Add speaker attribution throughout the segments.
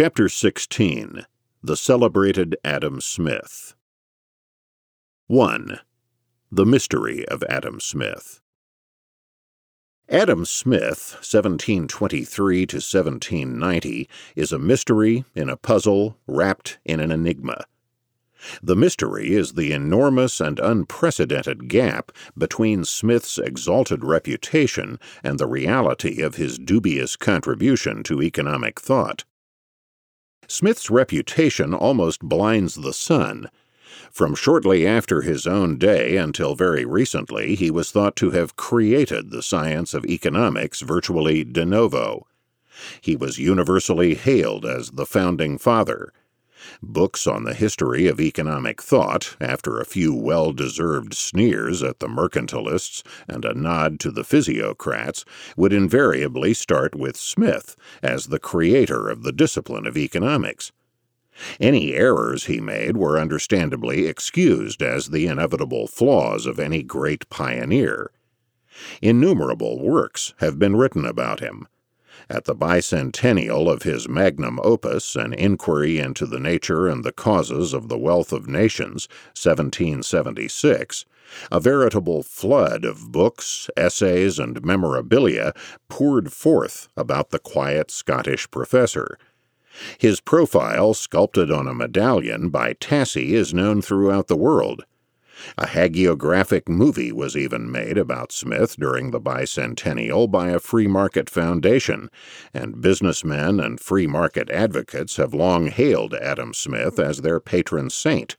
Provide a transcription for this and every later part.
Speaker 1: Chapter 16 The Celebrated Adam Smith 1. The Mystery of Adam Smith. Adam Smith, 1723 to 1790, is a mystery in a puzzle wrapped in an enigma. The mystery is the enormous and unprecedented gap between Smith's exalted reputation and the reality of his dubious contribution to economic thought. Smith's reputation almost blinds the sun. From shortly after his own day until very recently, he was thought to have created the science of economics virtually de novo. He was universally hailed as the founding father. Books on the history of economic thought, after a few well deserved sneers at the mercantilists and a nod to the physiocrats, would invariably start with Smith as the creator of the discipline of economics. Any errors he made were understandably excused as the inevitable flaws of any great pioneer. Innumerable works have been written about him at the bicentennial of his magnum opus, An Inquiry into the Nature and the Causes of the Wealth of Nations, 1776, a veritable flood of books, essays, and memorabilia poured forth about the quiet Scottish professor. His profile, sculpted on a medallion by Tassie, is known throughout the world. A hagiographic movie was even made about Smith during the bicentennial by a free market foundation, and businessmen and free market advocates have long hailed Adam Smith as their patron saint.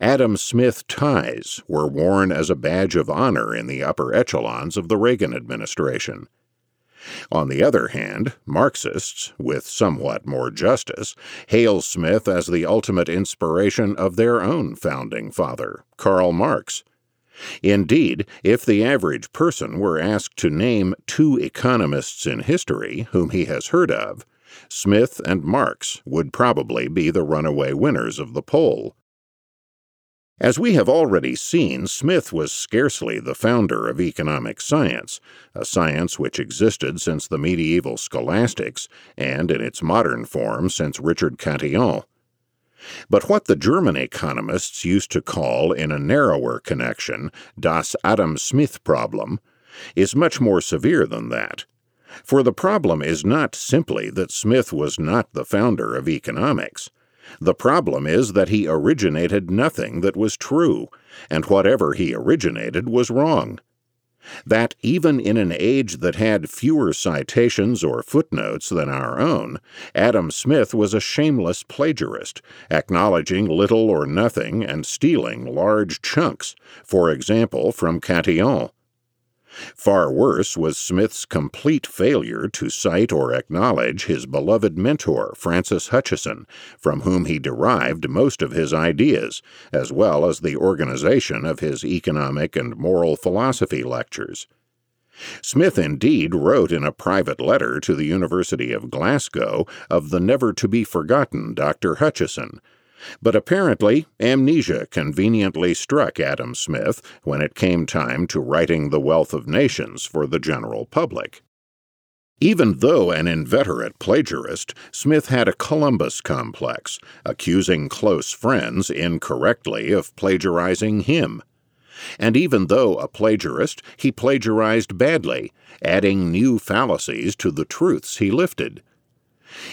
Speaker 1: Adam Smith ties were worn as a badge of honor in the upper echelons of the Reagan administration. On the other hand, Marxists, with somewhat more justice, hail Smith as the ultimate inspiration of their own founding father, Karl Marx. Indeed, if the average person were asked to name two economists in history whom he has heard of, Smith and Marx would probably be the runaway winners of the poll. As we have already seen, Smith was scarcely the founder of economic science, a science which existed since the medieval scholastics, and in its modern form since Richard Cantillon. But what the German economists used to call, in a narrower connection, das Adam Smith problem, is much more severe than that. For the problem is not simply that Smith was not the founder of economics. The problem is that he originated nothing that was true, and whatever he originated was wrong. That even in an age that had fewer citations or footnotes than our own, Adam Smith was a shameless plagiarist, acknowledging little or nothing and stealing large chunks, for example, from Cantillon. Far worse was Smith's complete failure to cite or acknowledge his beloved mentor, Francis Hutcheson, from whom he derived most of his ideas, as well as the organization of his economic and moral philosophy lectures. Smith indeed wrote in a private letter to the University of Glasgow of the never to be forgotten Dr. Hutcheson, but apparently, amnesia conveniently struck Adam Smith when it came time to writing The Wealth of Nations for the general public. Even though an inveterate plagiarist, Smith had a Columbus complex, accusing close friends incorrectly of plagiarizing him. And even though a plagiarist, he plagiarized badly, adding new fallacies to the truths he lifted.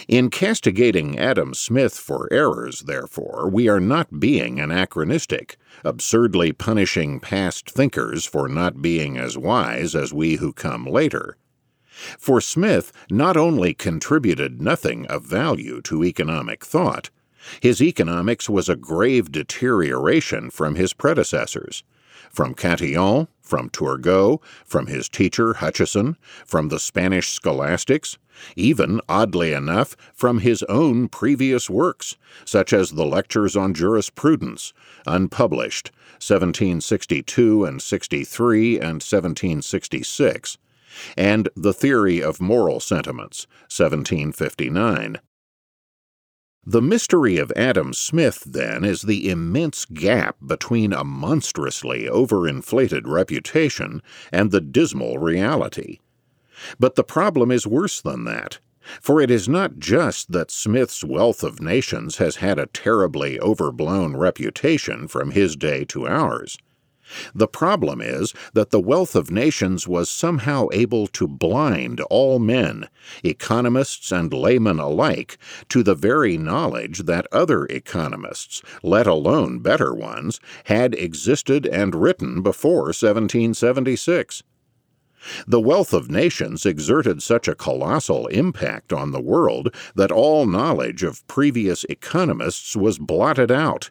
Speaker 1: In castigating Adam Smith for errors, therefore, we are not being anachronistic, absurdly punishing past thinkers for not being as wise as we who come later. For Smith not only contributed nothing of value to economic thought, his economics was a grave deterioration from his predecessors from Cantillon, from Turgot, from his teacher Hutcheson, from the Spanish scholastics, even, oddly enough, from his own previous works, such as the Lectures on Jurisprudence, unpublished, 1762 and 63 and 1766, and The Theory of Moral Sentiments, 1759. The mystery of Adam Smith, then, is the immense gap between a monstrously overinflated reputation and the dismal reality. But the problem is worse than that. For it is not just that Smith's Wealth of Nations has had a terribly overblown reputation from his day to ours. The problem is that the wealth of nations was somehow able to blind all men, economists and laymen alike, to the very knowledge that other economists, let alone better ones, had existed and written before 1776. The wealth of nations exerted such a colossal impact on the world that all knowledge of previous economists was blotted out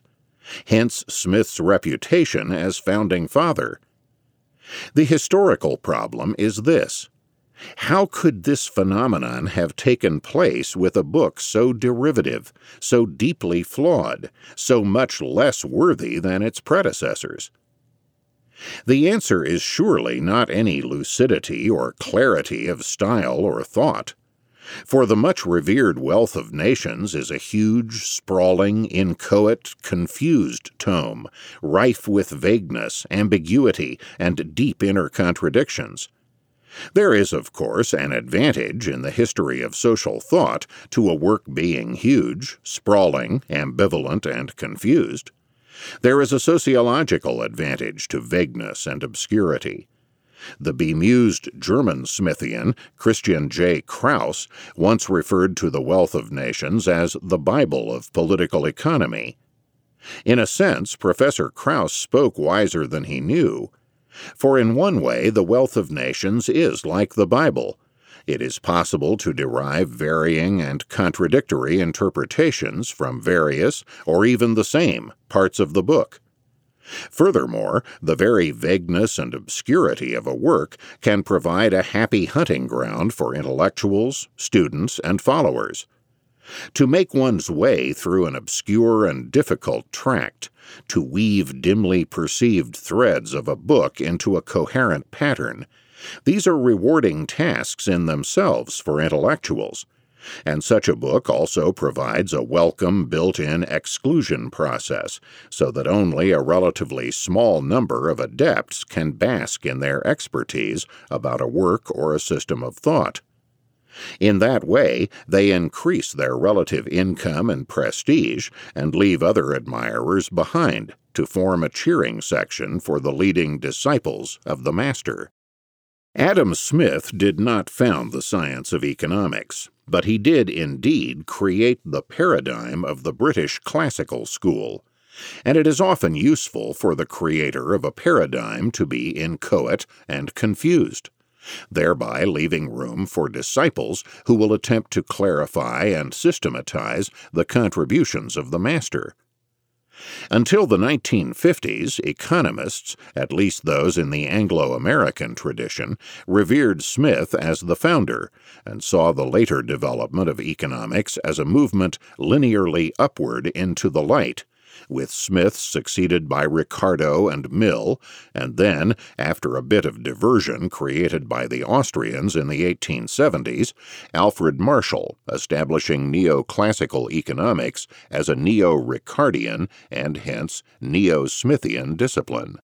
Speaker 1: hence Smith's reputation as founding father. The historical problem is this how could this phenomenon have taken place with a book so derivative, so deeply flawed, so much less worthy than its predecessors? The answer is surely not any lucidity or clarity of style or thought. For the much revered Wealth of Nations is a huge, sprawling, inchoate, confused tome, rife with vagueness, ambiguity, and deep inner contradictions. There is, of course, an advantage in the history of social thought to a work being huge, sprawling, ambivalent, and confused. There is a sociological advantage to vagueness and obscurity. The bemused German Smithian, Christian J. Kraus, once referred to the wealth of nations as the Bible of political economy. In a sense, Professor Kraus spoke wiser than he knew. For in one way, the wealth of nations is like the Bible. It is possible to derive varying and contradictory interpretations from various, or even the same, parts of the book. Furthermore, the very vagueness and obscurity of a work can provide a happy hunting ground for intellectuals, students, and followers. To make one's way through an obscure and difficult tract, to weave dimly perceived threads of a book into a coherent pattern, these are rewarding tasks in themselves for intellectuals and such a book also provides a welcome built in exclusion process, so that only a relatively small number of adepts can bask in their expertise about a work or a system of thought. In that way, they increase their relative income and prestige and leave other admirers behind to form a cheering section for the leading disciples of the Master. Adam Smith did not found the science of economics, but he did indeed create the paradigm of the British classical school, and it is often useful for the creator of a paradigm to be inchoate and confused, thereby leaving room for disciples who will attempt to clarify and systematize the contributions of the master. Until the 1950s, economists, at least those in the Anglo American tradition, revered Smith as the founder and saw the later development of economics as a movement linearly upward into the light with Smith succeeded by Ricardo and Mill, and then, after a bit of diversion created by the Austrians in the 1870s, Alfred Marshall, establishing neoclassical economics as a neo Ricardian and hence neo Smithian discipline.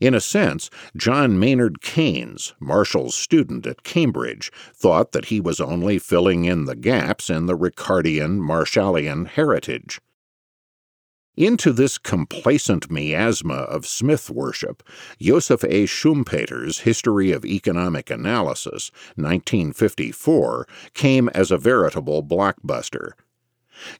Speaker 1: In a sense, John Maynard Keynes, Marshall's student at Cambridge, thought that he was only filling in the gaps in the Ricardian Marshallian heritage. Into this complacent miasma of Smith worship, Joseph A. Schumpeter's History of Economic Analysis, 1954, came as a veritable blockbuster.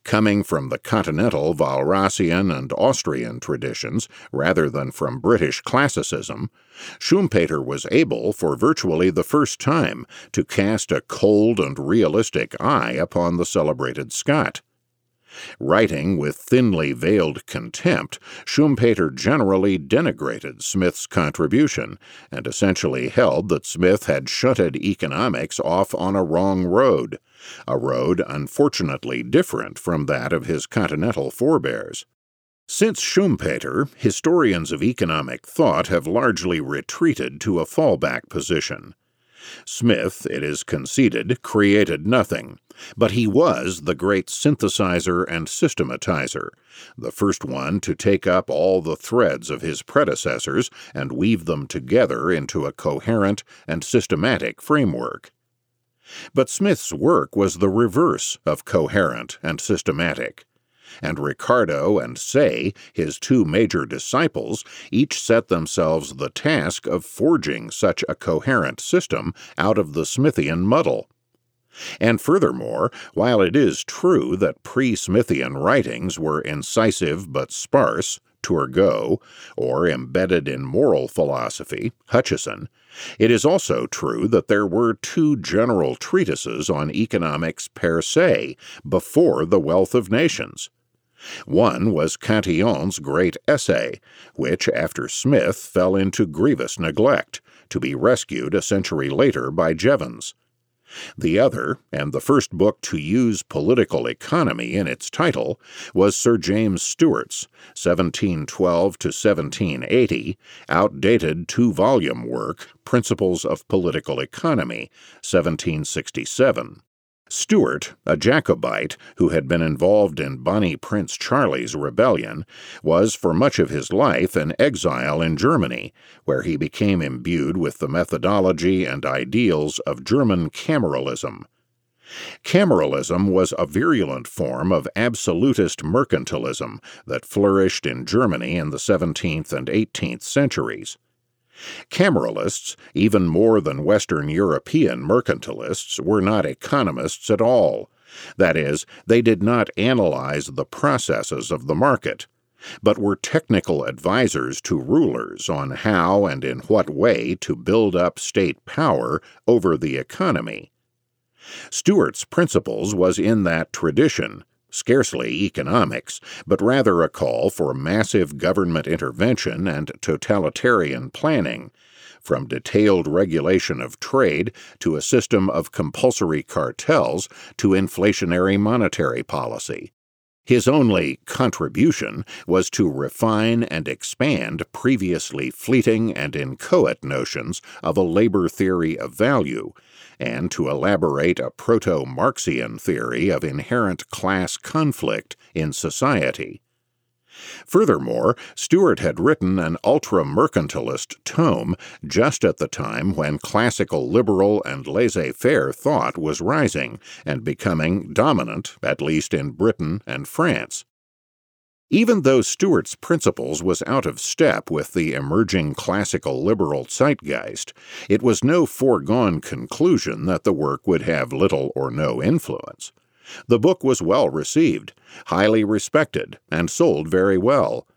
Speaker 1: Coming from the continental Walrasian and Austrian traditions rather than from British classicism, Schumpeter was able, for virtually the first time, to cast a cold and realistic eye upon the celebrated Scot. Writing with thinly veiled contempt, Schumpeter generally denigrated Smith's contribution and essentially held that Smith had shunted economics off on a wrong road, a road unfortunately different from that of his continental forebears. Since Schumpeter, historians of economic thought have largely retreated to a fallback position. Smith, it is conceded, created nothing, but he was the great synthesizer and systematizer, the first one to take up all the threads of his predecessors and weave them together into a coherent and systematic framework. But Smith's work was the reverse of coherent and systematic. And Ricardo and Say, his two major disciples, each set themselves the task of forging such a coherent system out of the Smithian muddle. And furthermore, while it is true that pre Smithian writings were incisive but sparse, Turgot, or embedded in moral philosophy, Hutcheson, it is also true that there were two general treatises on economics per se before The Wealth of Nations. One was Cantillon's great essay, which, after Smith, fell into grievous neglect, to be rescued a century later by Jevons. The other, and the first book to use political economy in its title, was Sir James Steuart's 1712 to 1780, outdated two volume work, Principles of Political Economy, 1767. Steuart, a Jacobite who had been involved in Bonnie Prince Charlie's rebellion, was for much of his life an exile in Germany, where he became imbued with the methodology and ideals of German cameralism. Cameralism was a virulent form of absolutist mercantilism that flourished in Germany in the 17th and 18th centuries. Cameralists, even more than Western European mercantilists, were not economists at all. That is, they did not analyze the processes of the market, but were technical advisers to rulers on how and in what way to build up state power over the economy. Steuart's principles was in that tradition, scarcely economics, but rather a call for massive government intervention and totalitarian planning, from detailed regulation of trade to a system of compulsory cartels to inflationary monetary policy. His only contribution was to refine and expand previously fleeting and inchoate notions of a labor theory of value and to elaborate a proto Marxian theory of inherent class conflict in society. Furthermore, Steuart had written an ultra mercantilist tome just at the time when classical liberal and laissez faire thought was rising and becoming dominant, at least in Britain and France. Even though Steuart's principles was out of step with the emerging classical liberal zeitgeist, it was no foregone conclusion that the work would have little or no influence. The book was well received, highly respected, and sold very well.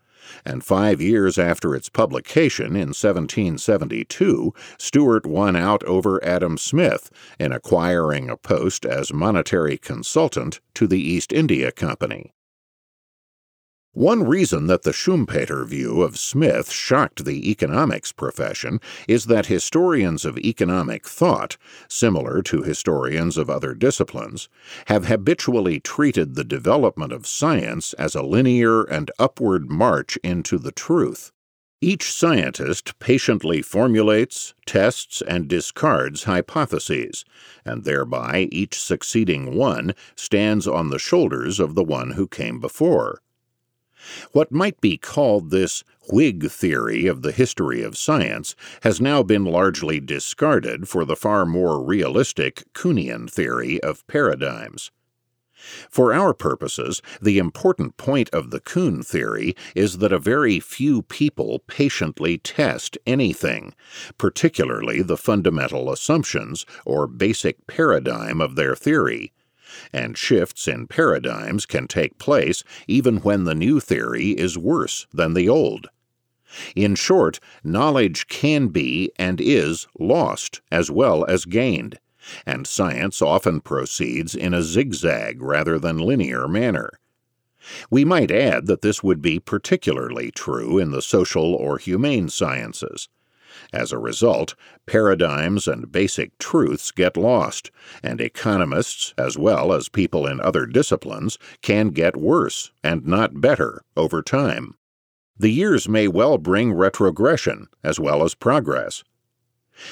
Speaker 1: And five years after its publication in 1772, Steuart won out over Adam Smith in acquiring a post as monetary consultant to the East India Company. One reason that the Schumpeter view of Smith shocked the economics profession is that historians of economic thought, similar to historians of other disciplines, have habitually treated the development of science as a linear and upward march into the truth. Each scientist patiently formulates, tests, and discards hypotheses, and thereby each succeeding one stands on the shoulders of the one who came before. What might be called this Whig theory of the history of science has now been largely discarded for the far more realistic Kuhnian theory of paradigms. For our purposes, the important point of the Kuhn theory is that a very few people patiently test anything, particularly the fundamental assumptions or basic paradigm of their theory and shifts in paradigms can take place even when the new theory is worse than the old. In short, knowledge can be and is lost as well as gained, and science often proceeds in a zigzag rather than linear manner. We might add that this would be particularly true in the social or humane sciences. As a result, paradigms and basic truths get lost, and economists, as well as people in other disciplines, can get worse and not better over time. The years may well bring retrogression as well as progress.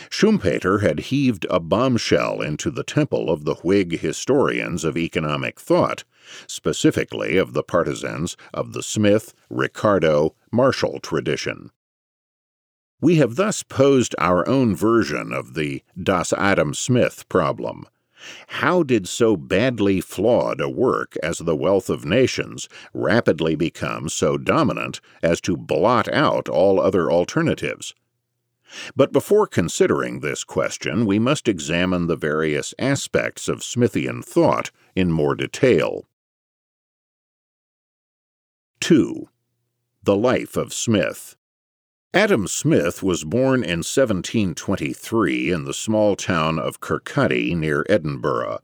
Speaker 1: Schumpeter had heaved a bombshell into the temple of the Whig historians of economic thought, specifically of the partisans of the Smith, Ricardo, Marshall tradition. We have thus posed our own version of the Das Adam Smith problem. How did so badly flawed a work as The Wealth of Nations rapidly become so dominant as to blot out all other alternatives? But before considering this question, we must examine the various aspects of Smithian thought in more detail. 2. The Life of Smith Adam Smith was born in 1723 in the small town of Kirkcaldy near Edinburgh.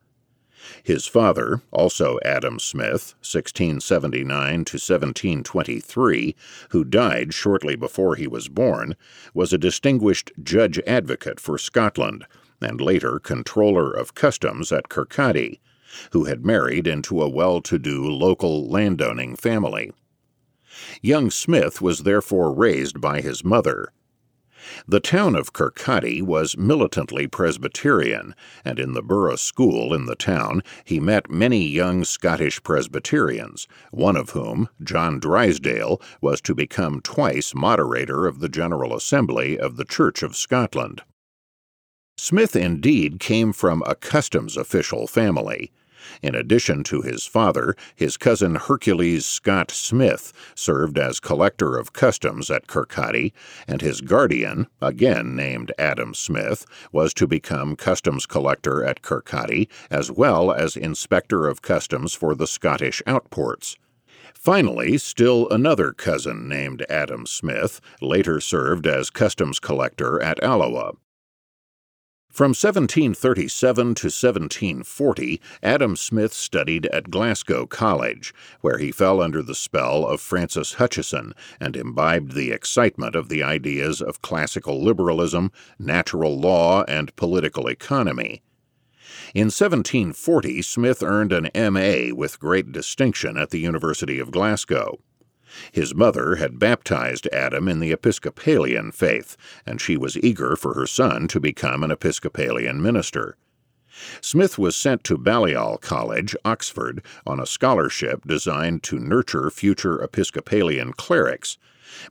Speaker 1: His father, also Adam Smith, 1679 to 1723, who died shortly before he was born, was a distinguished judge advocate for Scotland and later controller of customs at Kirkcaldy, who had married into a well to do local landowning family. Young Smith was therefore raised by his mother. The town of Kirkcaldy was militantly Presbyterian, and in the borough school in the town he met many young Scottish Presbyterians, one of whom, John Drysdale, was to become twice moderator of the General Assembly of the Church of Scotland. Smith indeed came from a customs official family. In addition to his father, his cousin Hercules Scott Smith served as collector of customs at Kirkcaldy, and his guardian, again named Adam Smith, was to become customs collector at Kirkcaldy as well as inspector of customs for the Scottish outports. Finally, still another cousin named Adam Smith later served as customs collector at Alloa. From 1737 to 1740, Adam Smith studied at Glasgow College, where he fell under the spell of Francis Hutcheson and imbibed the excitement of the ideas of classical liberalism, natural law, and political economy. In 1740, Smith earned an M.A. with great distinction at the University of Glasgow. His mother had baptized Adam in the Episcopalian faith, and she was eager for her son to become an Episcopalian minister. Smith was sent to Balliol College, Oxford, on a scholarship designed to nurture future Episcopalian clerics,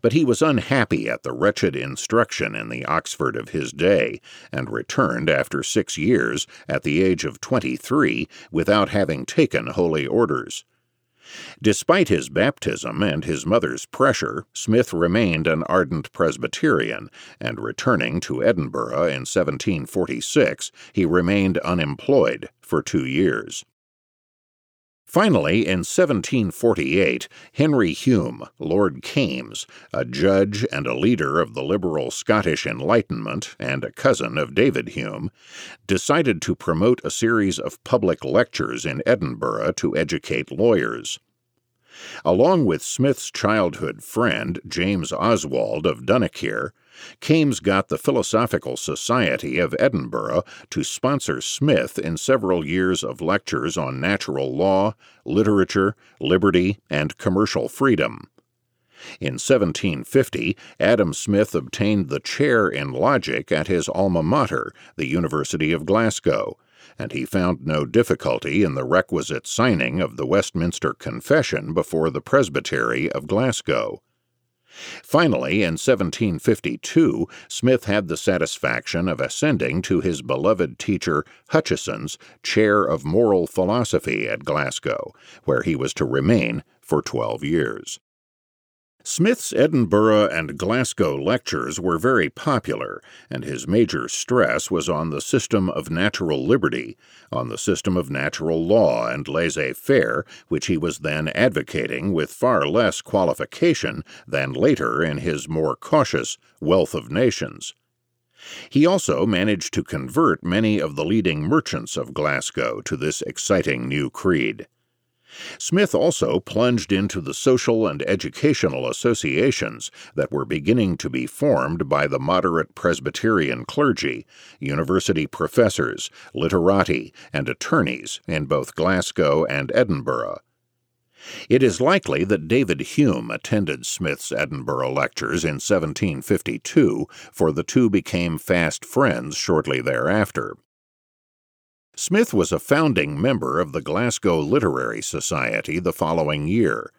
Speaker 1: but he was unhappy at the wretched instruction in the Oxford of his day, and returned after six years, at the age of twenty three, without having taken holy orders. Despite his baptism and his mother's pressure, Smith remained an ardent Presbyterian, and returning to Edinburgh in 1746, he remained unemployed for two years. Finally, in 1748, Henry Home, Lord Kames, a judge and a leader of the liberal Scottish Enlightenment and a cousin of David Hume, decided to promote a series of public lectures in Edinburgh to educate lawyers. Along with Smith's childhood friend, James Oswald of Dunnikier, Kames got the Philosophical Society of Edinburgh to sponsor Smith in several years of lectures on natural law, literature, liberty, and commercial freedom. In 1750, Adam Smith obtained the chair in logic at his alma mater, the University of Glasgow, and he found no difficulty in the requisite signing of the Westminster Confession before the Presbytery of Glasgow. Finally, in 1752, Smith had the satisfaction of ascending to his beloved teacher Hutcheson's chair of moral philosophy at Glasgow, where he was to remain for twelve years. Smith's Edinburgh and Glasgow lectures were very popular, and his major stress was on the system of natural liberty, on the system of natural law and laissez faire, which he was then advocating with far less qualification than later in his more cautious Wealth of Nations. He also managed to convert many of the leading merchants of Glasgow to this exciting new creed. Smith also plunged into the social and educational associations that were beginning to be formed by the moderate Presbyterian clergy, university professors, literati, and attorneys in both Glasgow and Edinburgh. It is likely that David Hume attended Smith's Edinburgh lectures in 1752, for the two became fast friends shortly thereafter. Smith was a founding member of the Glasgow Literary Society the following year.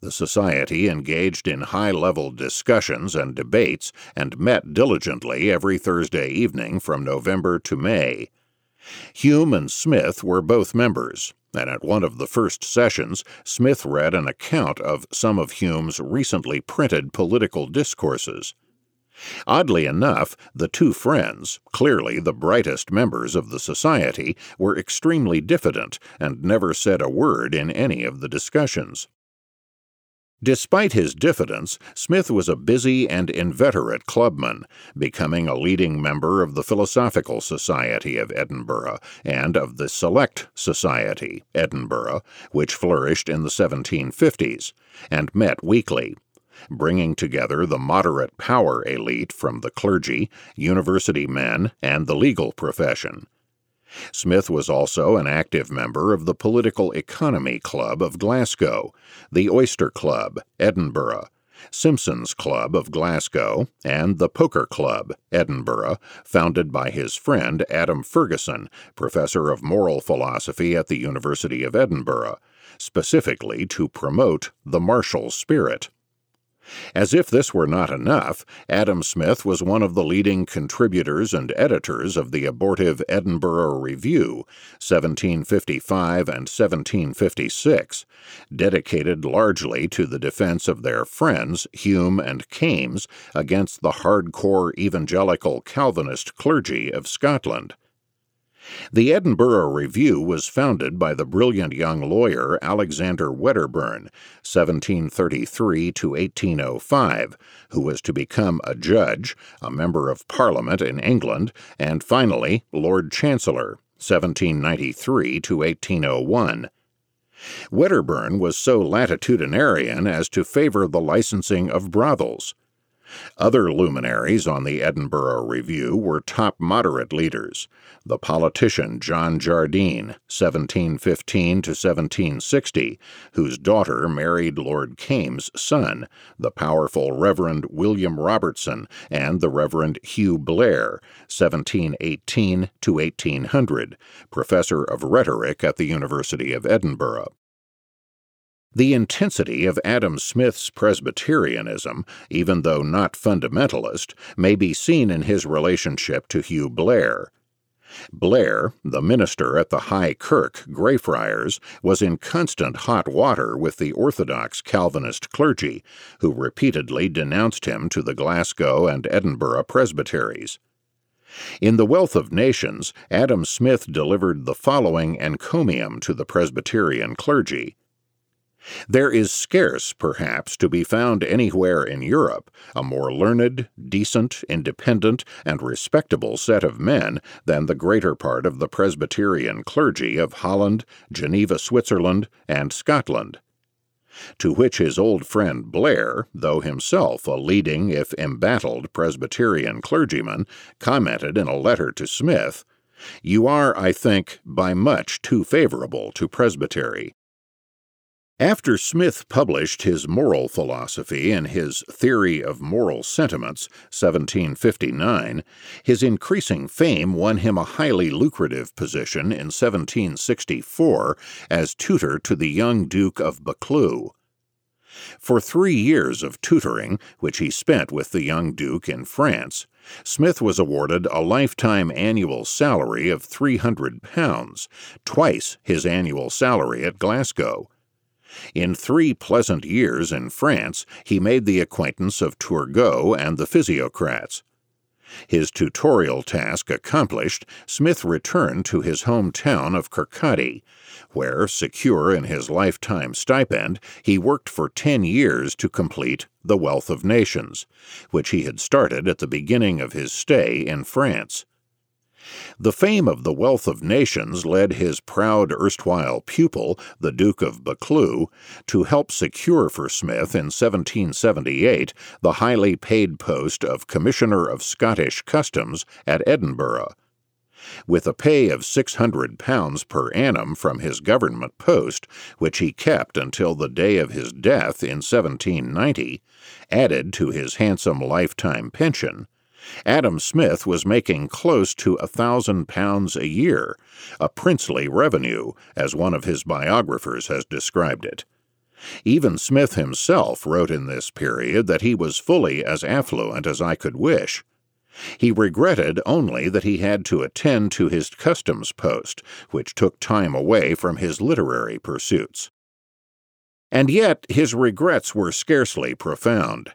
Speaker 1: The society engaged in high level discussions and debates and met diligently every Thursday evening from November to May. Hume and Smith were both members, and at one of the first sessions, Smith read an account of some of Hume's recently printed political discourses. Oddly enough, the two friends, clearly the brightest members of the society, were extremely diffident and never said a word in any of the discussions. Despite his diffidence, Smith was a busy and inveterate clubman, becoming a leading member of the Philosophical Society of Edinburgh and of the Select Society, Edinburgh, which flourished in the 1750s, and met weekly, bringing together the moderate power elite from the clergy, university men, and the legal profession. Smith was also an active member of the Political Economy Club of Glasgow, the Oyster Club, Edinburgh, Simson's Club of Glasgow, and the Poker Club, Edinburgh, founded by his friend Adam Ferguson, professor of moral philosophy at the University of Edinburgh, specifically to promote the martial spirit. As if this were not enough, Adam Smith was one of the leading contributors and editors of the abortive Edinburgh Review, 1755 and 1756, dedicated largely to the defense of their friends Hume and Kames against the hardcore evangelical Calvinist clergy of Scotland. The Edinburgh Review was founded by the brilliant young lawyer Alexander Wedderburn, 1733 to 1805, who was to become a judge, a member of Parliament in England, and finally Lord Chancellor, 1793 to 1801. Wedderburn was so latitudinarian as to favor the licensing of brothels. Other luminaries on the Edinburgh Review were top moderate leaders the politician John Jardine, 1715 to 1760, whose daughter married Lord Kames' son, the powerful Reverend William Robertson, and the Reverend Hugh Blair, 1718 to 1800, professor of rhetoric at the University of Edinburgh. The intensity of Adam Smith's Presbyterianism, even though not fundamentalist, may be seen in his relationship to Hugh Blair. Blair, the minister at the High Kirk, Greyfriars, was in constant hot water with the Orthodox Calvinist clergy, who repeatedly denounced him to the Glasgow and Edinburgh presbyteries. In The Wealth of Nations, Adam Smith delivered the following encomium to the Presbyterian clergy. There is scarce, perhaps, to be found anywhere in Europe a more learned, decent, independent, and respectable set of men than the greater part of the Presbyterian clergy of Holland, Geneva, Switzerland, and Scotland. To which his old friend Blair, though himself a leading, if embattled, Presbyterian clergyman, commented in a letter to Smith, You are, I think, by much too favorable to Presbytery. After Smith published his moral philosophy and his Theory of Moral Sentiments, 1759, his increasing fame won him a highly lucrative position in 1764 as tutor to the young Duke of Buccleuch. For three years of tutoring, which he spent with the young Duke in France, Smith was awarded a lifetime annual salary of £300, twice his annual salary at Glasgow in three pleasant years in France, he made the acquaintance of Turgot and the physiocrats. His tutorial task accomplished, Smith returned to his hometown of Kirkcaldy, where, secure in his lifetime stipend, he worked for ten years to complete The Wealth of Nations, which he had started at the beginning of his stay in France. The fame of the wealth of nations led his proud erstwhile pupil, the Duke of Buccleuch, to help secure for Smith in 1778 the highly paid post of Commissioner of Scottish Customs at Edinburgh. With a pay of £600 per annum from his government post, which he kept until the day of his death in 1790, added to his handsome lifetime pension, Adam Smith was making close to a thousand pounds a year, a princely revenue, as one of his biographers has described it. Even Smith himself wrote in this period that he was fully as affluent as I could wish. He regretted only that he had to attend to his customs post, which took time away from his literary pursuits. And yet his regrets were scarcely profound.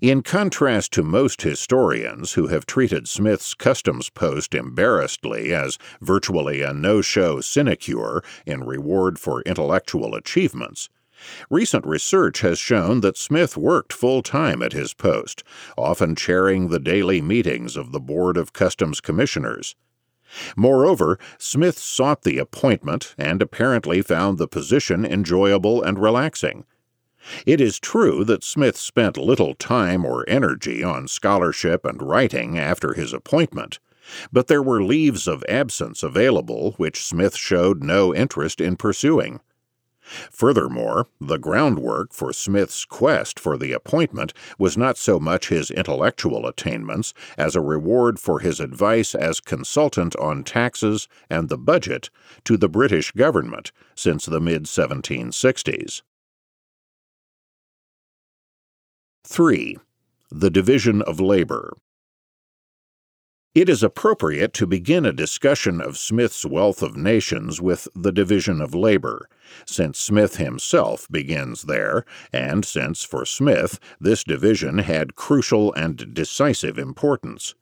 Speaker 1: In contrast to most historians who have treated Smith's customs post embarrassedly as virtually a no show sinecure in reward for intellectual achievements, Recent research has shown that Smith worked full time at his post, often chairing the daily meetings of the Board of Customs Commissioners. Moreover, Smith sought the appointment and apparently found the position enjoyable and relaxing. It is true that Smith spent little time or energy on scholarship and writing after his appointment, but there were leaves of absence available which Smith showed no interest in pursuing. Furthermore, the groundwork for Smith's quest for the appointment was not so much his intellectual attainments as a reward for his advice as consultant on taxes and the budget to the British government since the mid 1760s. 3. The Division of Labor. It is appropriate to begin a discussion of Smith's Wealth of Nations with the division of labor, since Smith himself begins there, and since, for Smith, this division had crucial and decisive importance.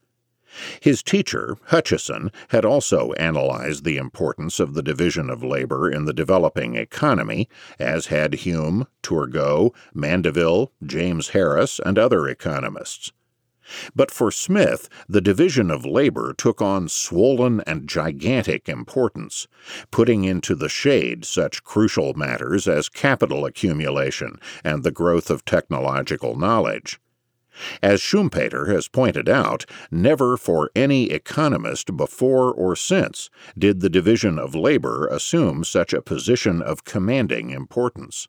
Speaker 1: His teacher, Hutcheson, had also analyzed the importance of the division of labor in the developing economy, as had Hume, Turgot, Mandeville, James Harris, and other economists. But for Smith, the division of labor took on swollen and gigantic importance, putting into the shade such crucial matters as capital accumulation and the growth of technological knowledge. As Schumpeter has pointed out, never for any economist before or since did the division of labor assume such a position of commanding importance.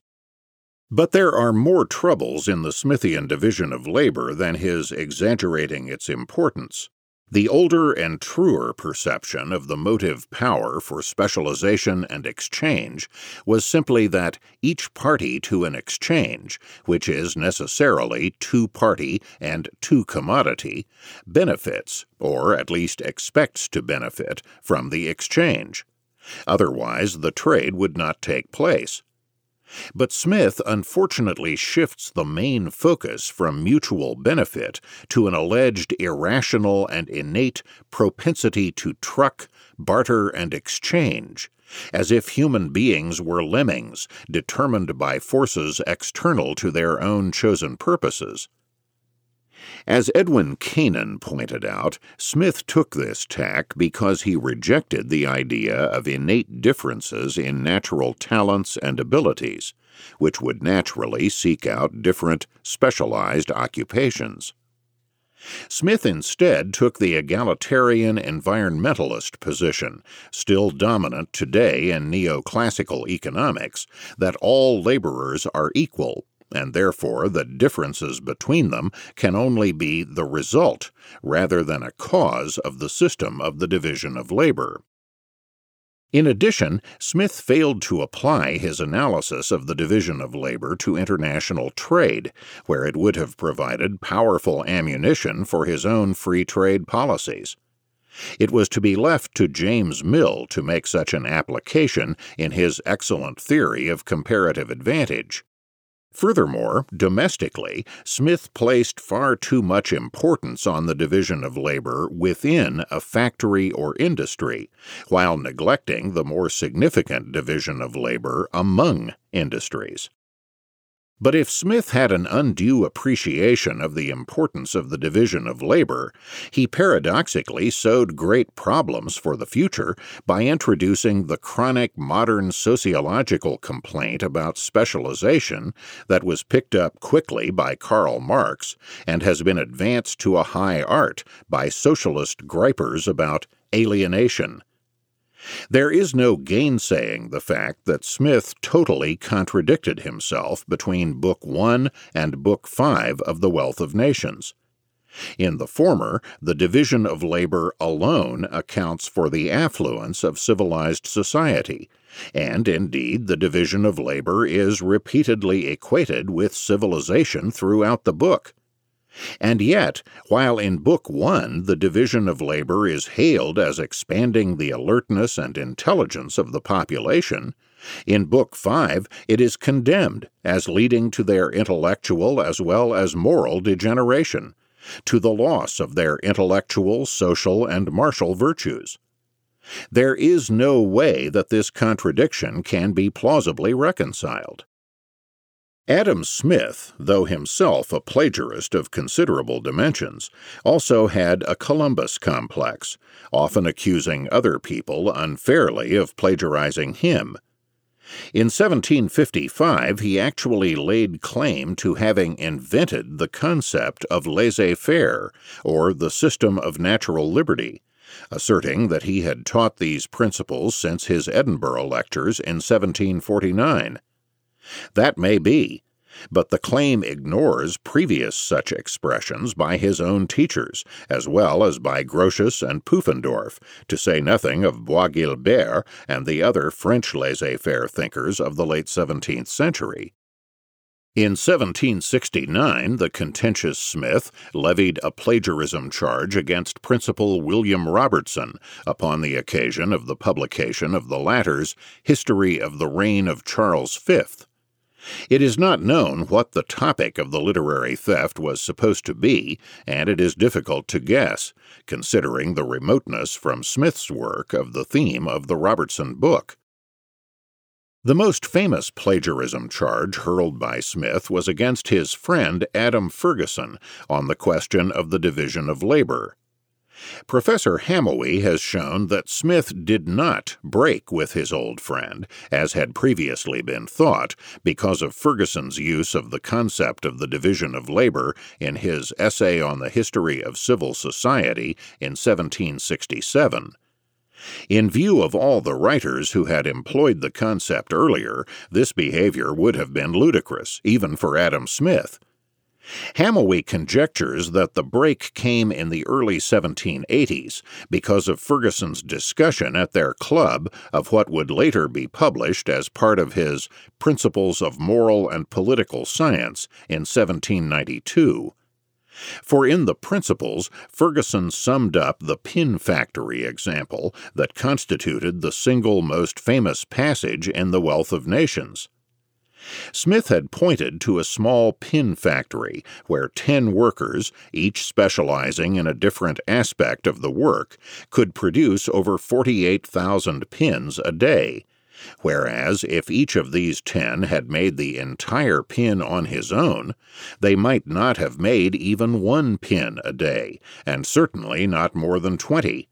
Speaker 1: But there are more troubles in the Smithian division of labor than his exaggerating its importance. The older and truer perception of the motive power for specialization and exchange was simply that each party to an exchange, which is necessarily two party and two commodity, benefits, or at least expects to benefit, from the exchange. Otherwise, the trade would not take place. But Smith unfortunately shifts the main focus from mutual benefit to an alleged irrational and innate propensity to truck, barter, and exchange, as if human beings were lemmings determined by forces external to their own chosen purposes. As Edwin Cannan pointed out, Smith took this tack because he rejected the idea of innate differences in natural talents and abilities, which would naturally seek out different, specialized occupations. Smith instead took the egalitarian environmentalist position, still dominant today in neoclassical economics, that all laborers are equal and therefore the differences between them can only be the result rather than a cause of the system of the division of labor. In addition, Smith failed to apply his analysis of the division of labor to international trade, where it would have provided powerful ammunition for his own free trade policies. It was to be left to James Mill to make such an application in his excellent theory of comparative advantage. Furthermore, domestically, Smith placed far too much importance on the division of labor within a factory or industry, while neglecting the more significant division of labor among industries. But if Smith had an undue appreciation of the importance of the division of labor, he paradoxically sowed great problems for the future by introducing the chronic modern sociological complaint about specialization that was picked up quickly by Karl Marx and has been advanced to a high art by socialist gripers about alienation there is no gainsaying the fact that Smith totally contradicted himself between Book 1 and Book 5 of The Wealth of Nations. In the former, the division of labor alone accounts for the affluence of civilized society, and indeed the division of labor is repeatedly equated with civilization throughout the book. And yet, while in Book One the division of labor is hailed as expanding the alertness and intelligence of the population, in Book Five it is condemned as leading to their intellectual as well as moral degeneration, to the loss of their intellectual, social, and martial virtues. There is no way that this contradiction can be plausibly reconciled. Adam Smith, though himself a plagiarist of considerable dimensions, also had a Columbus complex, often accusing other people unfairly of plagiarizing him. In 1755, he actually laid claim to having invented the concept of laissez faire, or the system of natural liberty, asserting that he had taught these principles since his Edinburgh lectures in 1749. That may be, but the claim ignores previous such expressions by his own teachers, as well as by Grotius and Pufendorf, to say nothing of Bois-Guilbert and the other French laissez-faire thinkers of the late 17th century. In 1769, the contentious Smith levied a plagiarism charge against Principal William Robertson upon the occasion of the publication of the latter's History of the Reign of Charles V. It is not known what the topic of the literary theft was supposed to be, and it is difficult to guess, considering the remoteness from Smith's work of the theme of the Robertson book. The most famous plagiarism charge hurled by Smith was against his friend Adam Ferguson on the question of the division of labor. Professor Hamowy has shown that Smith did not break with his old friend, as had previously been thought, because of Ferguson's use of the concept of the division of labor in his Essay on the History of Civil Society in 1767. In view of all the writers who had employed the concept earlier, this behavior would have been ludicrous, even for Adam Smith. Hamowy conjectures that the break came in the early 1780s because of Ferguson's discussion at their club of what would later be published as part of his Principles of Moral and Political Science in 1792. For in the principles, Ferguson summed up the pin factory example that constituted the single most famous passage in The Wealth of Nations. Smith had pointed to a small pin factory where ten workers, each specializing in a different aspect of the work, could produce over 48,000 pins a day whereas if each of these ten had made the entire pin on his own, they might not have made even one pin a day, and certainly not more than twenty.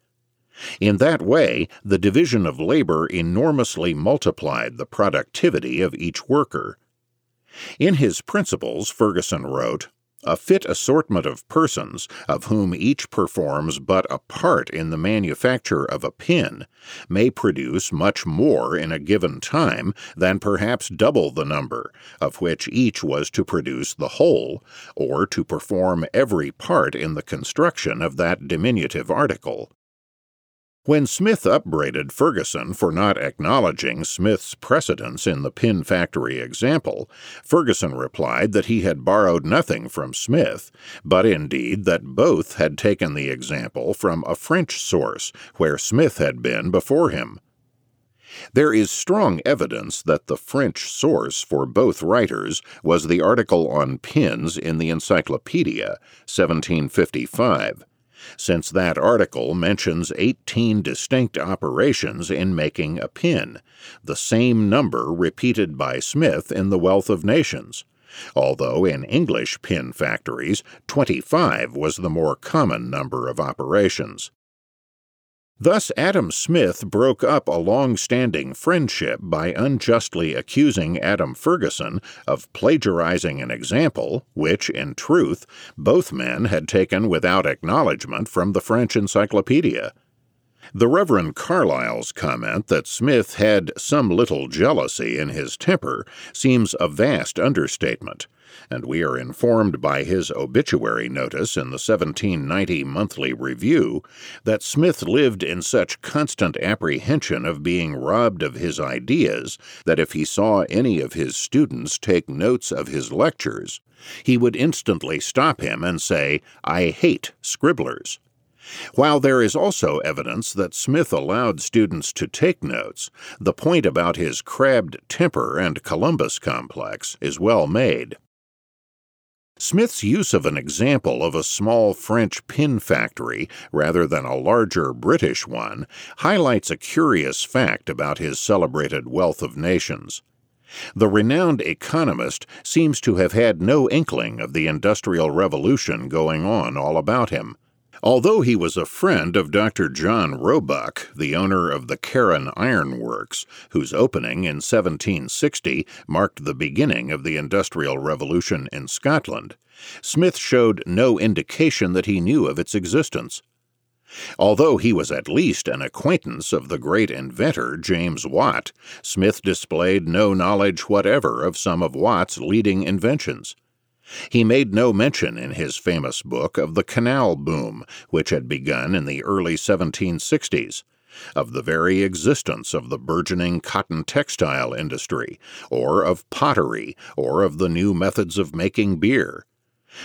Speaker 1: In that way, the division of labor enormously multiplied the productivity of each worker. In his Principles, Ferguson wrote, a fit assortment of persons, of whom each performs but a part in the manufacture of a pin, may produce much more in a given time than perhaps double the number, of which each was to produce the whole, or to perform every part in the construction of that diminutive article. When Smith upbraided Ferguson for not acknowledging Smith's precedence in the pin factory example, Ferguson replied that he had borrowed nothing from Smith, but indeed that both had taken the example from a French source, where Smith had been before him. There is strong evidence that the French source for both writers was the article on pins in the Encyclopedia, 1755 since that article mentions 18 distinct operations in making a pin, the same number repeated by Smith in The Wealth of Nations, although in English pin factories 25 was the more common number of operations. Thus, Adam Smith broke up a long standing friendship by unjustly accusing Adam Ferguson of plagiarizing an example which, in truth, both men had taken without acknowledgment from the French Encyclopedia. The Reverend Carlyle's comment that Smith had some little jealousy in his temper seems a vast understatement, and we are informed by his obituary notice in the 1790 Monthly Review that Smith lived in such constant apprehension of being robbed of his ideas that if he saw any of his students take notes of his lectures, he would instantly stop him and say, I hate scribblers. While there is also evidence that Smith allowed students to take notes, the point about his crabbed temper and Columbus complex is well made. Smith's use of an example of a small French pin factory rather than a larger British one highlights a curious fact about his celebrated wealth of nations. The renowned economist seems to have had no inkling of the Industrial Revolution going on all about him. Although he was a friend of Dr. John Roebuck, the owner of the Carron Iron Works, whose opening in 1760 marked the beginning of the Industrial Revolution in Scotland, Smith showed no indication that he knew of its existence. Although he was at least an acquaintance of the great inventor James Watt, Smith displayed no knowledge whatever of some of Watt's leading inventions. He made no mention in his famous book of the canal boom, which had begun in the early 1760s, of the very existence of the burgeoning cotton textile industry, or of pottery, or of the new methods of making beer.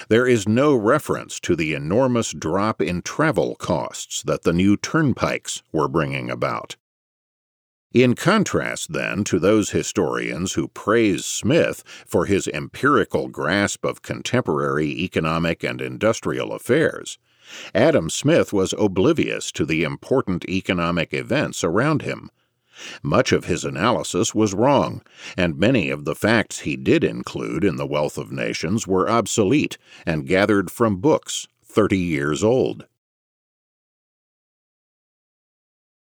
Speaker 1: There is no reference to the enormous drop in travel costs that the new turnpikes were bringing about. In contrast, then, to those historians who praise Smith for his empirical grasp of contemporary economic and industrial affairs, Adam Smith was oblivious to the important economic events around him. Much of his analysis was wrong, and many of the facts he did include in The Wealth of Nations were obsolete and gathered from books 30 years old.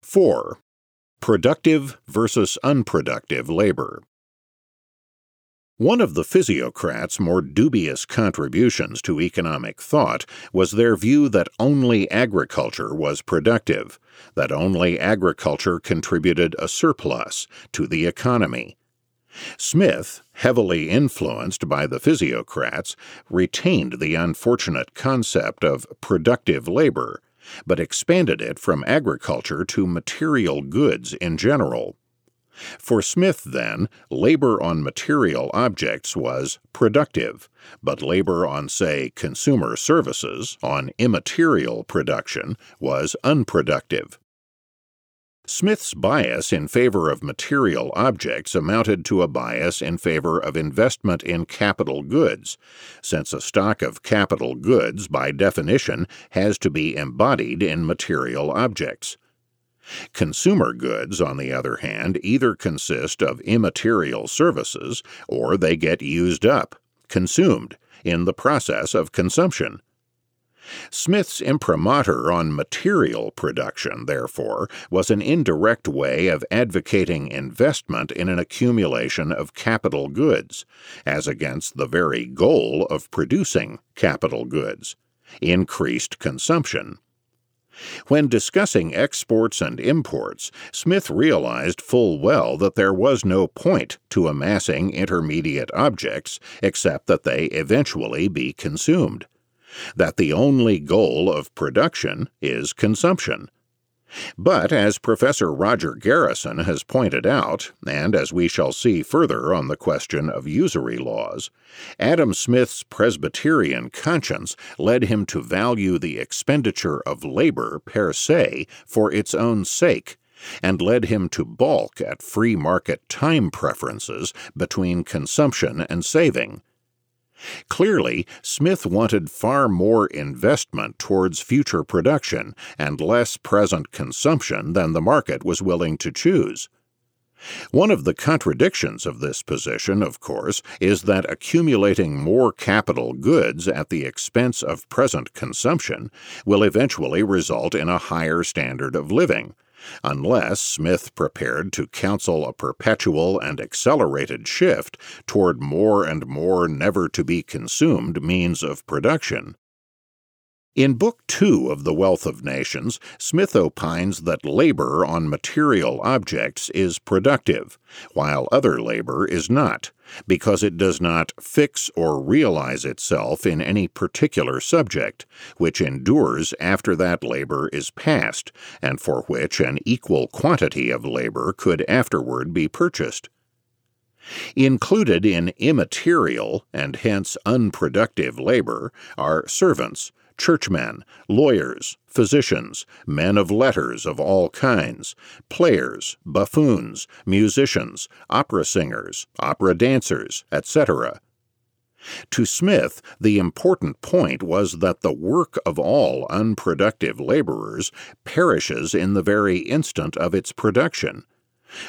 Speaker 1: 4. Productive versus unproductive labor. One of the physiocrats' more dubious contributions to economic thought was their view that only agriculture was productive, that only agriculture contributed a surplus to the economy. Smith, heavily influenced by the physiocrats, retained the unfortunate concept of productive labor but expanded it from agriculture to material goods in general. For Smith, then, labor on material objects was productive, but labor on, say, consumer services, on immaterial production, was unproductive. Smith's bias in favor of material objects amounted to a bias in favor of investment in capital goods, since a stock of capital goods, by definition, has to be embodied in material objects. Consumer goods, on the other hand, either consist of immaterial services or they get used up, consumed, in the process of consumption. Smith's imprimatur on material production, therefore, was an indirect way of advocating investment in an accumulation of capital goods, as against the very goal of producing capital goods increased consumption. When discussing exports and imports, Smith realized full well that there was no point to amassing intermediate objects except that they eventually be consumed that the only goal of production is consumption. But as Professor Roger Garrison has pointed out, and as we shall see further on the question of usury laws, Adam Smith's Presbyterian conscience led him to value the expenditure of labor per se for its own sake, and led him to balk at free market time preferences between consumption and saving, Clearly, Smith wanted far more investment towards future production and less present consumption than the market was willing to choose. One of the contradictions of this position, of course, is that accumulating more capital goods at the expense of present consumption will eventually result in a higher standard of living unless Smith prepared to counsel a perpetual and accelerated shift toward more and more never to be consumed means of production. In Book Two of The Wealth of Nations, Smith opines that labor on material objects is productive, while other labor is not, because it does not fix or realize itself in any particular subject, which endures after that labor is past, and for which an equal quantity of labor could afterward be purchased. Included in immaterial and hence unproductive labor are servants, churchmen, lawyers, physicians, men of letters of all kinds, players, buffoons, musicians, opera singers, opera dancers, etc. To Smith, the important point was that the work of all unproductive laborers perishes in the very instant of its production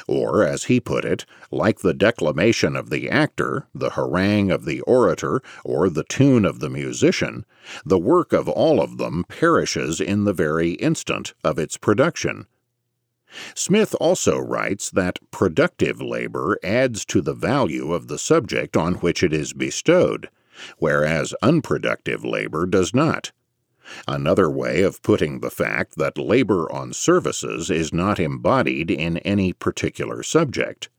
Speaker 1: or, as he put it, like the declamation of the actor, the harangue of the orator, or the tune of the musician, the work of all of them perishes in the very instant of its production. Smith also writes that productive labor adds to the value of the subject on which it is bestowed, whereas unproductive labor does not. Another way of putting the fact that labor on services is not embodied in any particular subject.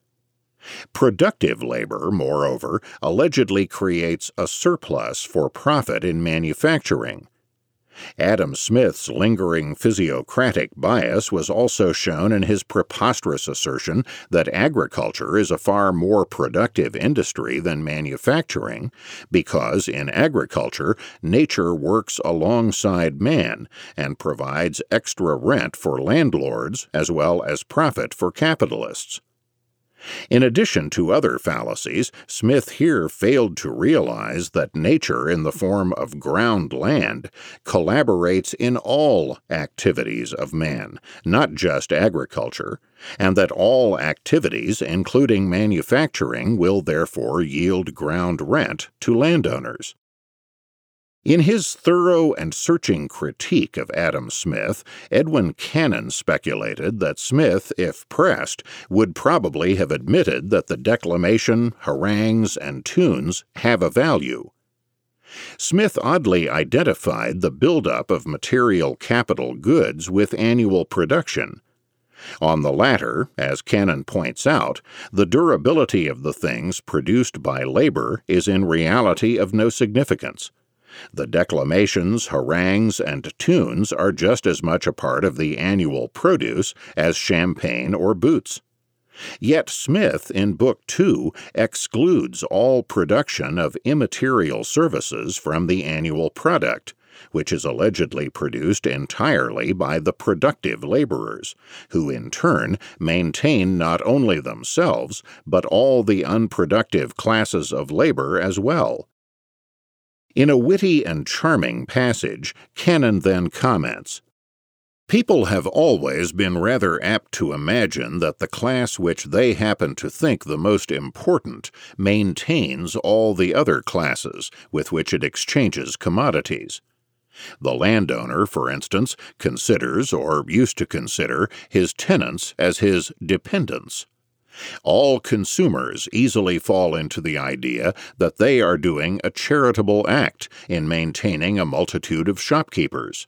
Speaker 1: Productive labor, moreover, allegedly creates a surplus for profit in manufacturing, Adam Smith's lingering physiocratic bias was also shown in his preposterous assertion that agriculture is a far more productive industry than manufacturing, because in agriculture, nature works alongside man and provides extra rent for landlords as well as profit for capitalists. In addition to other fallacies, Smith here failed to realize that nature, in the form of ground land, collaborates in all activities of man, not just agriculture, and that all activities, including manufacturing, will therefore yield ground rent to landowners. In his thorough and searching critique of Adam Smith, Edwin Cannan speculated that Smith, if pressed, would probably have admitted that the declamation, harangues, and tunes have a value. Smith oddly identified the buildup of material capital goods with annual production. On the latter, as Cannan points out, the durability of the things produced by labor is in reality of no significance. The declamations, harangues, and tunes are just as much a part of the annual produce as champagne or boots. Yet Smith, in Book Two, excludes all production of immaterial services from the annual product, which is allegedly produced entirely by the productive laborers, who in turn maintain not only themselves, but all the unproductive classes of labor as well, in a witty and charming passage, Cannan then comments People have always been rather apt to imagine that the class which they happen to think the most important maintains all the other classes with which it exchanges commodities. The landowner, for instance, considers, or used to consider, his tenants as his dependents. All consumers easily fall into the idea that they are doing a charitable act in maintaining a multitude of shopkeepers.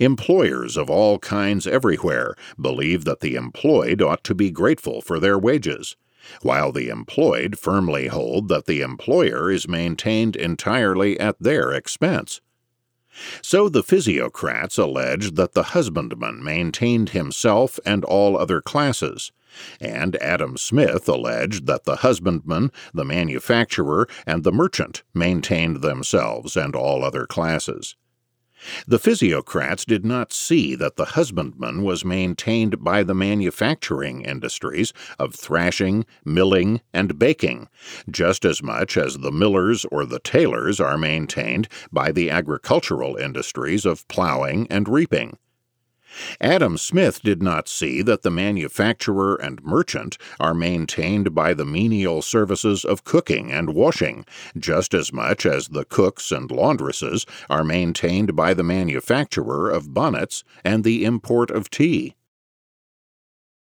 Speaker 1: Employers of all kinds everywhere believe that the employed ought to be grateful for their wages, while the employed firmly hold that the employer is maintained entirely at their expense. So the physiocrats alleged that the husbandman maintained himself and all other classes, and Adam Smith alleged that the husbandman, the manufacturer, and the merchant maintained themselves and all other classes. The physiocrats did not see that the husbandman was maintained by the manufacturing industries of thrashing, milling, and baking, just as much as the millers or the tailors are maintained by the agricultural industries of plowing and reaping. Adam Smith did not see that the manufacturer and merchant are maintained by the menial services of cooking and washing, just as much as the cooks and laundresses are maintained by the manufacturer of bonnets and the import of tea.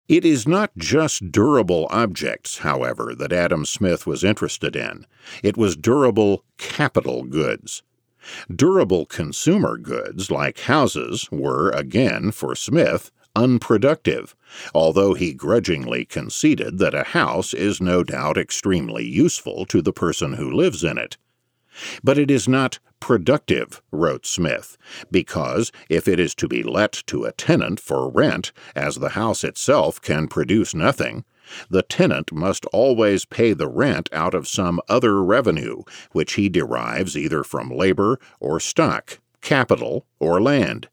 Speaker 1: It is not just durable objects, however, that Adam Smith was interested in. It was durable capital goods. Durable consumer goods like houses were, again, for Smith, unproductive, although he grudgingly conceded that a house is no doubt extremely useful to the person who lives in it. But it is not productive, wrote Smith, because if it is to be let to a tenant for rent, as the house itself can produce nothing, the tenant must always pay the rent out of some other revenue, which he derives either from labor or stock, capital or land.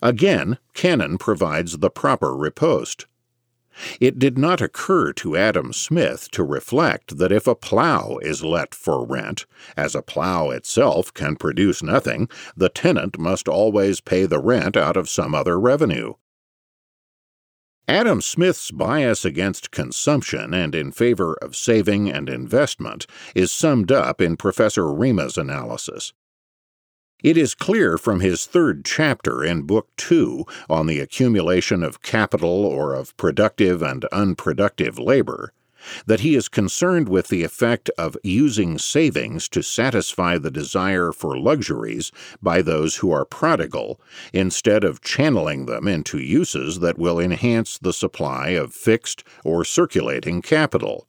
Speaker 1: Again, Cannan provides the proper riposte. It did not occur to Adam Smith to reflect that if a plow is let for rent, as a plow itself can produce nothing, the tenant must always pay the rent out of some other revenue. Adam Smith's bias against consumption and in favor of saving and investment is summed up in Professor Rima's analysis. It is clear from his third chapter in Book Two on the accumulation of capital or of productive and unproductive labor that he is concerned with the effect of using savings to satisfy the desire for luxuries by those who are prodigal, instead of channeling them into uses that will enhance the supply of fixed or circulating capital.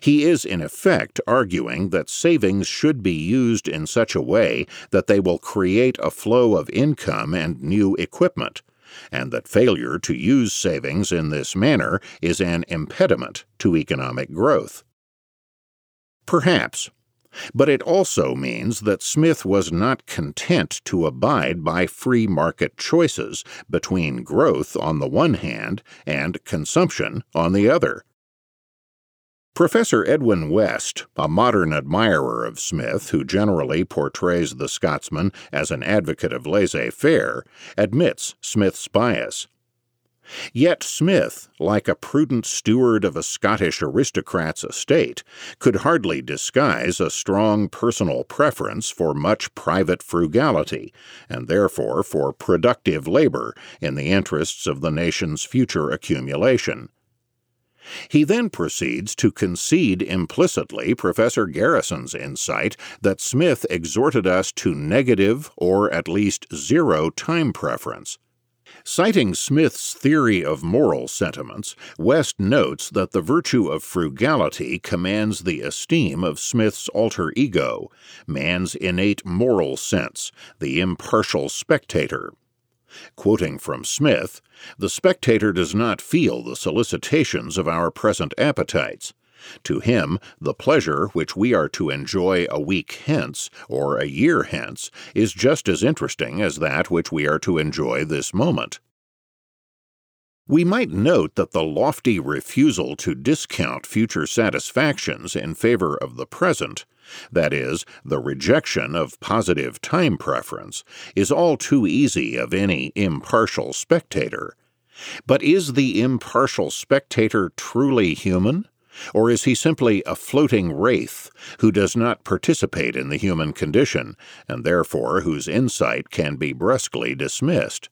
Speaker 1: He is, in effect, arguing that savings should be used in such a way that they will create a flow of income and new equipment and that failure to use savings in this manner is an impediment to economic growth. Perhaps, but it also means that Smith was not content to abide by free market choices between growth on the one hand and consumption on the other. Professor Edwin West, a modern admirer of Smith who generally portrays the Scotsman as an advocate of laissez faire, admits Smith's bias. Yet Smith, like a prudent steward of a Scottish aristocrat's estate, could hardly disguise a strong personal preference for much private frugality, and therefore for productive labor in the interests of the nation's future accumulation. He then proceeds to concede implicitly Professor Garrison's insight that Smith exhorted us to negative or at least zero time preference. Citing Smith's theory of moral sentiments, West notes that the virtue of frugality commands the esteem of Smith's alter ego, man's innate moral sense, the impartial spectator. Quoting from Smith, the spectator does not feel the solicitations of our present appetites. To him, the pleasure which we are to enjoy a week hence, or a year hence, is just as interesting as that which we are to enjoy this moment. We might note that the lofty refusal to discount future satisfactions in favor of the present, that is, the rejection of positive time preference, is all too easy of any impartial spectator. But is the impartial spectator truly human? Or is he simply a floating wraith who does not participate in the human condition, and therefore whose insight can be brusquely dismissed?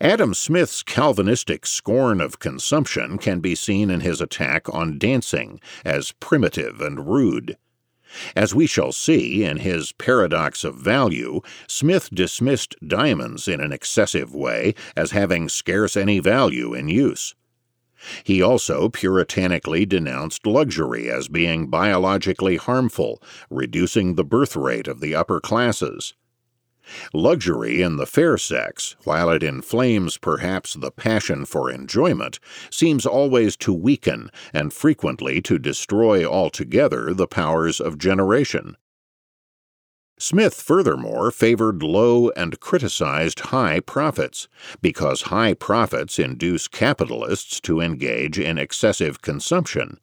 Speaker 1: Adam Smith's Calvinistic scorn of consumption can be seen in his attack on dancing as primitive and rude. As we shall see in his Paradox of Value, Smith dismissed diamonds in an excessive way as having scarce any value in use. He also puritanically denounced luxury as being biologically harmful, reducing the birth rate of the upper classes. Luxury in the fair sex, while it inflames perhaps the passion for enjoyment, seems always to weaken and frequently to destroy altogether the powers of generation. Smith furthermore favored low and criticized high profits, because high profits induce capitalists to engage in excessive consumption,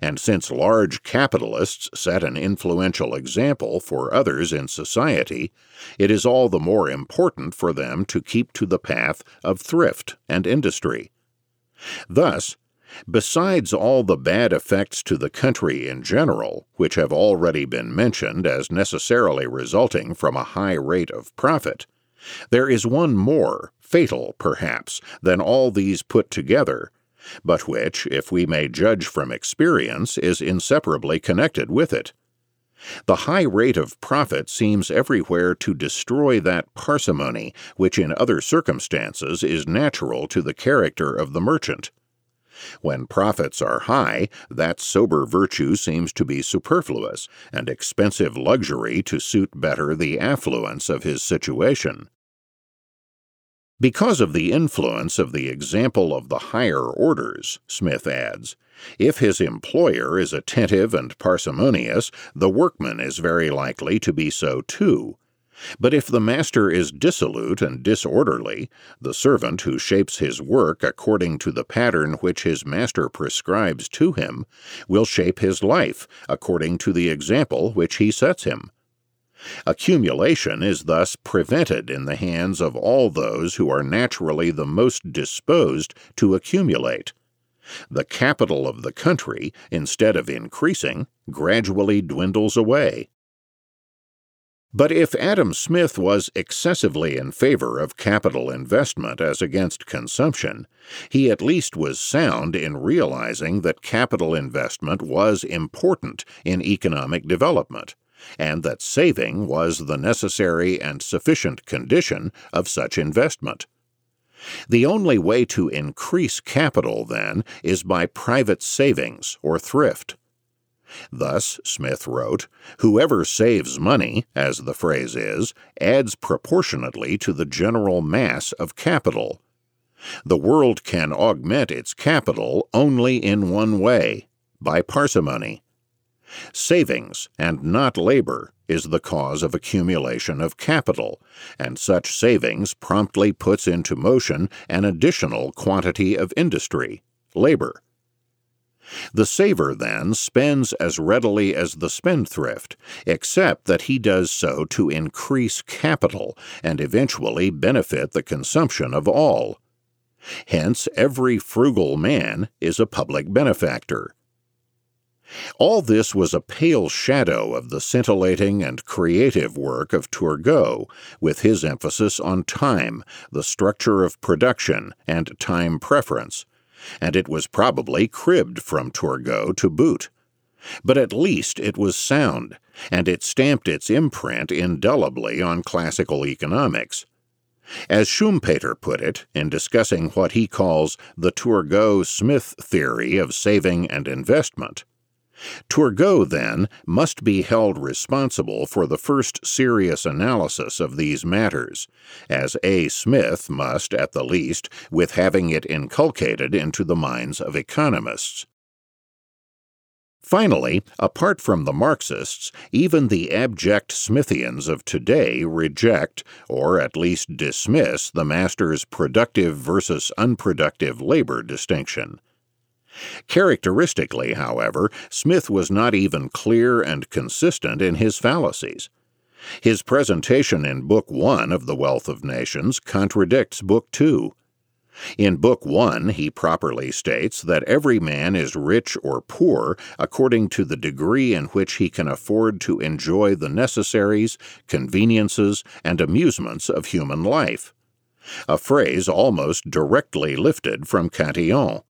Speaker 1: and since large capitalists set an influential example for others in society, it is all the more important for them to keep to the path of thrift and industry. Thus, Besides all the bad effects to the country in general, which have already been mentioned as necessarily resulting from a high rate of profit, there is one more, fatal perhaps, than all these put together, but which, if we may judge from experience, is inseparably connected with it. The high rate of profit seems everywhere to destroy that parsimony which in other circumstances is natural to the character of the merchant. When profits are high, that sober virtue seems to be superfluous, and expensive luxury to suit better the affluence of his situation. Because of the influence of the example of the higher orders, Smith adds, if his employer is attentive and parsimonious, the workman is very likely to be so too. But if the master is dissolute and disorderly, the servant who shapes his work according to the pattern which his master prescribes to him will shape his life according to the example which he sets him. Accumulation is thus prevented in the hands of all those who are naturally the most disposed to accumulate. The capital of the country, instead of increasing, gradually dwindles away. But if Adam Smith was excessively in favor of capital investment as against consumption, he at least was sound in realizing that capital investment was important in economic development and that saving was the necessary and sufficient condition of such investment. The only way to increase capital, then, is by private savings or thrift. Thus, Smith wrote, whoever saves money, as the phrase is, adds proportionately to the general mass of capital. The world can augment its capital only in one way by parsimony. Savings, and not labor, is the cause of accumulation of capital, and such savings promptly puts into motion an additional quantity of industry, labor. The saver, then, spends as readily as the spendthrift, except that he does so to increase capital and eventually benefit the consumption of all. Hence, every frugal man is a public benefactor. All this was a pale shadow of the scintillating and creative work of Turgot, with his emphasis on time, the structure of production, and time preference, and it was probably cribbed from Turgot to boot. But at least it was sound, and it stamped its imprint indelibly on classical economics. As Schumpeter put it, in discussing what he calls the Turgot Smith theory of saving and investment, Turgot, then, must be held responsible for the first serious analysis of these matters, as A. Smith must, at the least, with having it inculcated into the minds of economists. Finally, apart from the Marxists, even the abject Smithians of today reject, or at least dismiss, the master's productive versus unproductive labor distinction. Characteristically, however, Smith was not even clear and consistent in his fallacies. His presentation in Book One of The Wealth of Nations contradicts Book Two. In Book One, he properly states that every man is rich or poor according to the degree in which he can afford to enjoy the necessaries, conveniences, and amusements of human life. A phrase almost directly lifted from Cantillon.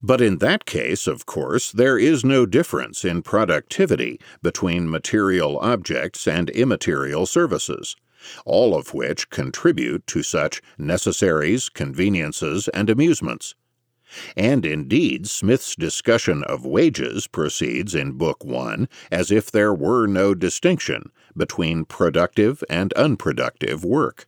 Speaker 1: But in that case, of course, there is no difference in productivity between material objects and immaterial services, all of which contribute to such necessaries, conveniences, and amusements. And indeed, Smith's discussion of wages proceeds in Book One as if there were no distinction between productive and unproductive work.